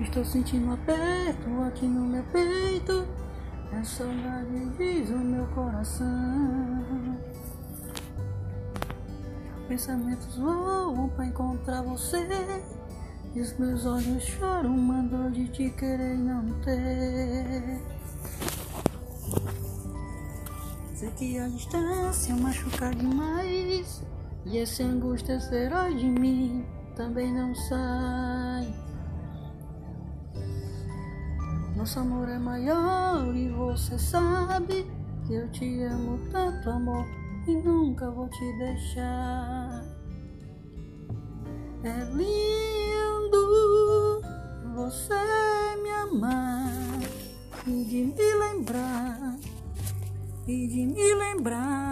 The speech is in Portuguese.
Estou sentindo um aperto aqui no meu peito. A saudade diz o meu coração. Pensamentos voam pra encontrar você. E os meus olhos choram, uma dor de te querer não ter. Sei que a distância machuca demais. E essa angústia será de mim também não sai. Nosso amor é maior e você sabe que eu te amo tanto, amor, e nunca vou te deixar. É lindo você me amar e de me lembrar e de me lembrar